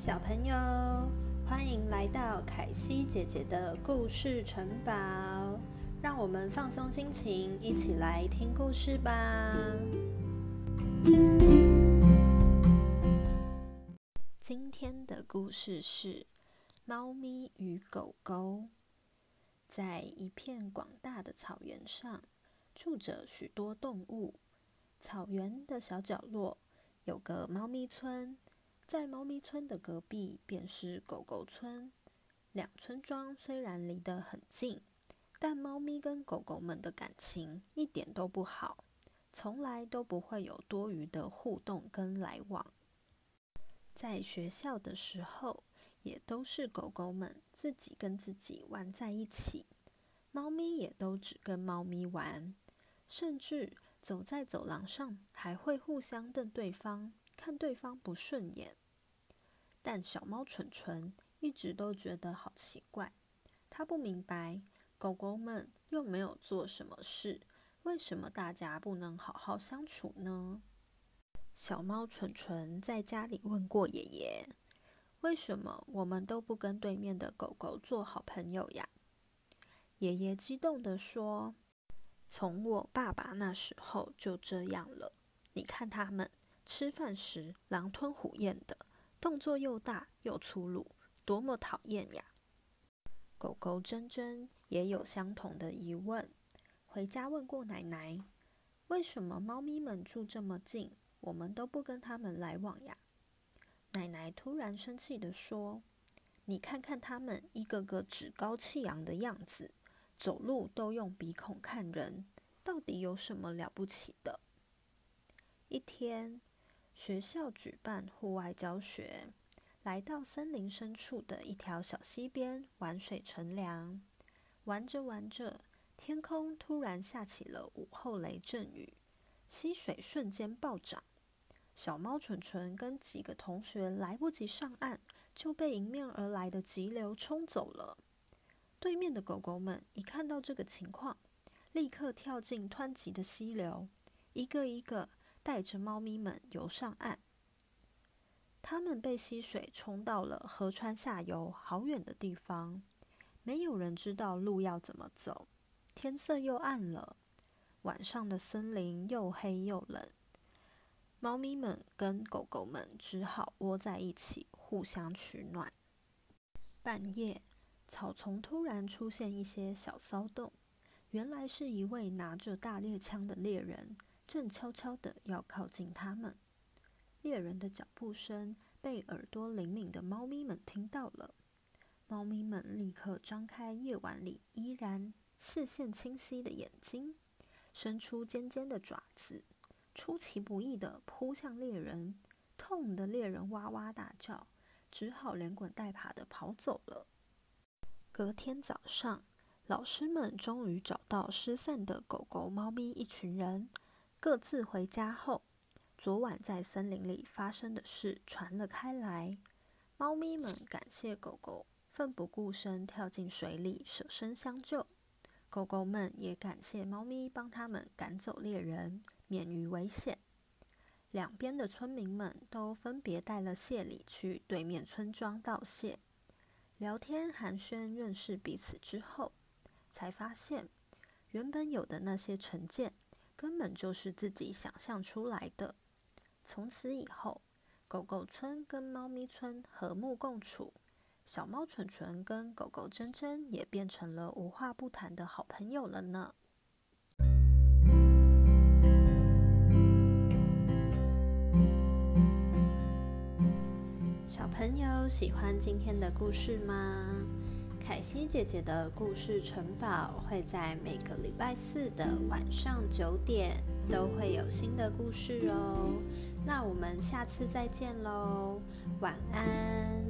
小朋友，欢迎来到凯西姐姐的故事城堡，让我们放松心情，一起来听故事吧。今天的故事是《猫咪与狗狗》。在一片广大的草原上，住着许多动物。草原的小角落有个猫咪村。在猫咪村的隔壁便是狗狗村，两村庄虽然离得很近，但猫咪跟狗狗们的感情一点都不好，从来都不会有多余的互动跟来往。在学校的时候，也都是狗狗们自己跟自己玩在一起，猫咪也都只跟猫咪玩，甚至走在走廊上还会互相瞪对方，看对方不顺眼。但小猫蠢蠢一直都觉得好奇怪，它不明白狗狗们又没有做什么事，为什么大家不能好好相处呢？小猫蠢蠢在家里问过爷爷：“为什么我们都不跟对面的狗狗做好朋友呀？”爷爷激动地说：“从我爸爸那时候就这样了，你看他们吃饭时狼吞虎咽的。”动作又大又粗鲁，多么讨厌呀！狗狗珍珍也有相同的疑问，回家问过奶奶：“为什么猫咪们住这么近，我们都不跟它们来往呀？”奶奶突然生气地说：“你看看它们一个个趾高气扬的样子，走路都用鼻孔看人，到底有什么了不起的？”一天。学校举办户外教学，来到森林深处的一条小溪边玩水乘凉。玩着玩着，天空突然下起了午后雷阵雨，溪水瞬间暴涨。小猫蠢蠢跟几个同学来不及上岸，就被迎面而来的急流冲走了。对面的狗狗们一看到这个情况，立刻跳进湍急的溪流，一个一个。带着猫咪们游上岸，它们被溪水冲到了河川下游好远的地方，没有人知道路要怎么走。天色又暗了，晚上的森林又黑又冷，猫咪们跟狗狗们只好窝在一起互相取暖。半夜，草丛突然出现一些小骚动，原来是一位拿着大猎枪的猎人。正悄悄的要靠近他们，猎人的脚步声被耳朵灵敏的猫咪们听到了。猫咪们立刻张开夜晚里依然视线清晰的眼睛，伸出尖尖的爪子，出其不意的扑向猎人。痛的猎人哇哇大叫，只好连滚带爬的跑走了。隔天早上，老师们终于找到失散的狗狗、猫咪一群人。各自回家后，昨晚在森林里发生的事传了开来。猫咪们感谢狗狗奋不顾身跳进水里舍身相救，狗狗们也感谢猫咪帮他们赶走猎人，免于危险。两边的村民们都分别带了谢礼去对面村庄道谢，聊天寒暄，认识彼此之后，才发现原本有的那些成见。根本就是自己想象出来的。从此以后，狗狗村跟猫咪村和睦共处，小猫蠢蠢跟狗狗珍珍也变成了无话不谈的好朋友了呢。小朋友喜欢今天的故事吗？凯西姐姐的故事城堡会在每个礼拜四的晚上九点都会有新的故事哦。那我们下次再见喽，晚安。